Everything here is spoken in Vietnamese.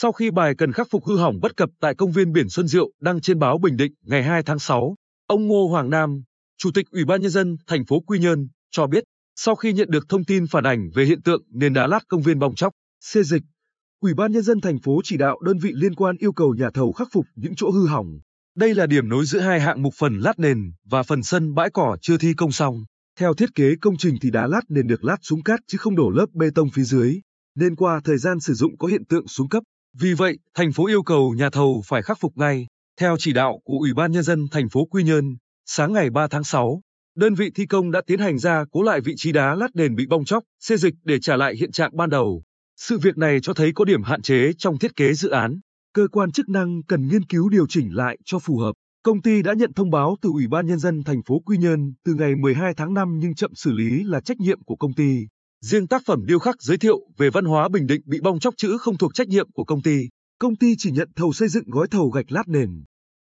Sau khi bài cần khắc phục hư hỏng bất cập tại công viên biển Xuân Diệu đăng trên báo Bình Định ngày 2 tháng 6, ông Ngô Hoàng Nam, Chủ tịch Ủy ban nhân dân thành phố Quy Nhơn cho biết, sau khi nhận được thông tin phản ảnh về hiện tượng nền đá lát công viên bong chóc, xê dịch, Ủy ban nhân dân thành phố chỉ đạo đơn vị liên quan yêu cầu nhà thầu khắc phục những chỗ hư hỏng. Đây là điểm nối giữa hai hạng mục phần lát nền và phần sân bãi cỏ chưa thi công xong. Theo thiết kế công trình thì đá lát nền được lát xuống cát chứ không đổ lớp bê tông phía dưới, nên qua thời gian sử dụng có hiện tượng xuống cấp. Vì vậy, thành phố yêu cầu nhà thầu phải khắc phục ngay. Theo chỉ đạo của Ủy ban nhân dân thành phố Quy Nhơn, sáng ngày 3 tháng 6, đơn vị thi công đã tiến hành ra cố lại vị trí đá lát nền bị bong chóc, xê dịch để trả lại hiện trạng ban đầu. Sự việc này cho thấy có điểm hạn chế trong thiết kế dự án. Cơ quan chức năng cần nghiên cứu điều chỉnh lại cho phù hợp. Công ty đã nhận thông báo từ Ủy ban Nhân dân thành phố Quy Nhơn từ ngày 12 tháng 5 nhưng chậm xử lý là trách nhiệm của công ty. Riêng tác phẩm điêu khắc giới thiệu về văn hóa Bình Định bị bong chóc chữ không thuộc trách nhiệm của công ty. Công ty chỉ nhận thầu xây dựng gói thầu gạch lát nền.